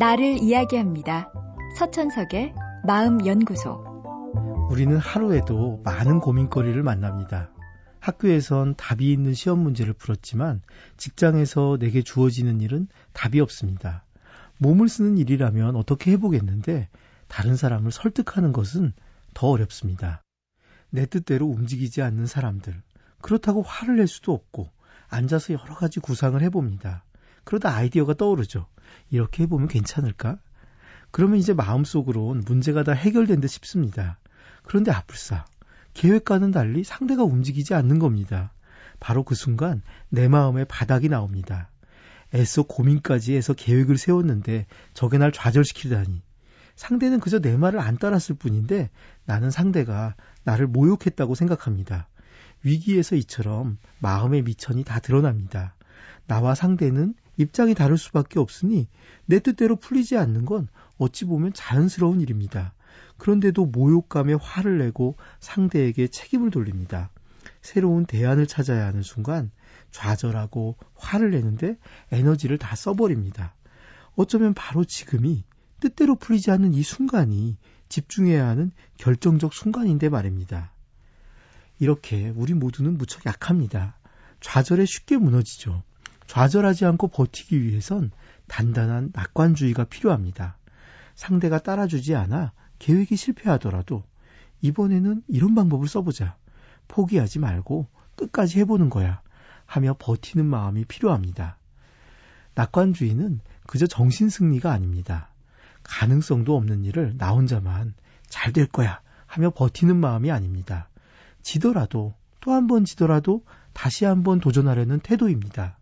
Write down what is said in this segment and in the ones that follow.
나를 이야기합니다. 서천석의 마음연구소. 우리는 하루에도 많은 고민거리를 만납니다. 학교에선 답이 있는 시험 문제를 풀었지만 직장에서 내게 주어지는 일은 답이 없습니다. 몸을 쓰는 일이라면 어떻게 해보겠는데 다른 사람을 설득하는 것은 더 어렵습니다. 내 뜻대로 움직이지 않는 사람들. 그렇다고 화를 낼 수도 없고 앉아서 여러 가지 구상을 해봅니다. 그러다 아이디어가 떠오르죠. 이렇게 해보면 괜찮을까? 그러면 이제 마음속으론 문제가 다 해결된 듯 싶습니다. 그런데 아플싸. 계획과는 달리 상대가 움직이지 않는 겁니다. 바로 그 순간 내 마음에 바닥이 나옵니다. 애써 고민까지 해서 계획을 세웠는데 저게 날 좌절시키다니. 상대는 그저 내 말을 안 따랐을 뿐인데 나는 상대가 나를 모욕했다고 생각합니다. 위기에서 이처럼 마음의 미천이 다 드러납니다. 나와 상대는 입장이 다를 수밖에 없으니 내 뜻대로 풀리지 않는 건 어찌 보면 자연스러운 일입니다. 그런데도 모욕감에 화를 내고 상대에게 책임을 돌립니다. 새로운 대안을 찾아야 하는 순간 좌절하고 화를 내는데 에너지를 다 써버립니다. 어쩌면 바로 지금이 뜻대로 풀리지 않는 이 순간이 집중해야 하는 결정적 순간인데 말입니다. 이렇게 우리 모두는 무척 약합니다. 좌절에 쉽게 무너지죠. 좌절하지 않고 버티기 위해선 단단한 낙관주의가 필요합니다. 상대가 따라주지 않아 계획이 실패하더라도 이번에는 이런 방법을 써보자. 포기하지 말고 끝까지 해보는 거야. 하며 버티는 마음이 필요합니다. 낙관주의는 그저 정신승리가 아닙니다. 가능성도 없는 일을 나 혼자만 잘 될 거야 하며 버티는 마음이 아닙니다. 지더라도 또 한 번 지더라도 다시 한번 도전하려는 태도입니다.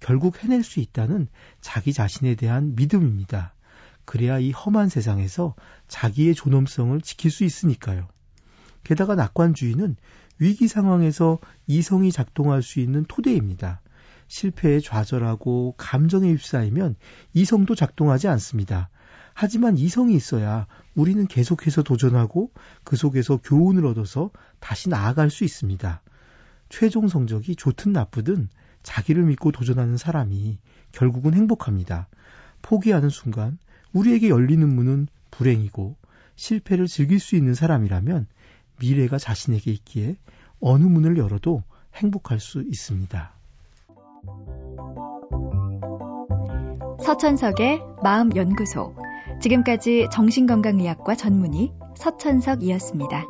결국 해낼 수 있다는 자기 자신에 대한 믿음입니다. 그래야 이 험한 세상에서 자기의 존엄성을 지킬 수 있으니까요. 게다가 낙관주의는 위기 상황에서 이성이 작동할 수 있는 토대입니다. 실패에 좌절하고 감정에 휩싸이면 이성도 작동하지 않습니다. 하지만 이성이 있어야 우리는 계속해서 도전하고 그 속에서 교훈을 얻어서 다시 나아갈 수 있습니다. 최종 성적이 좋든 나쁘든 자기를 믿고 도전하는 사람이 결국은 행복합니다. 포기하는 순간 우리에게 열리는 문은 불행이고 실패를 즐길 수 있는 사람이라면 미래가 자신에게 있기에 어느 문을 열어도 행복할 수 있습니다. 서천석의 마음연구소. 지금까지 정신건강의학과 전문의 서천석이었습니다.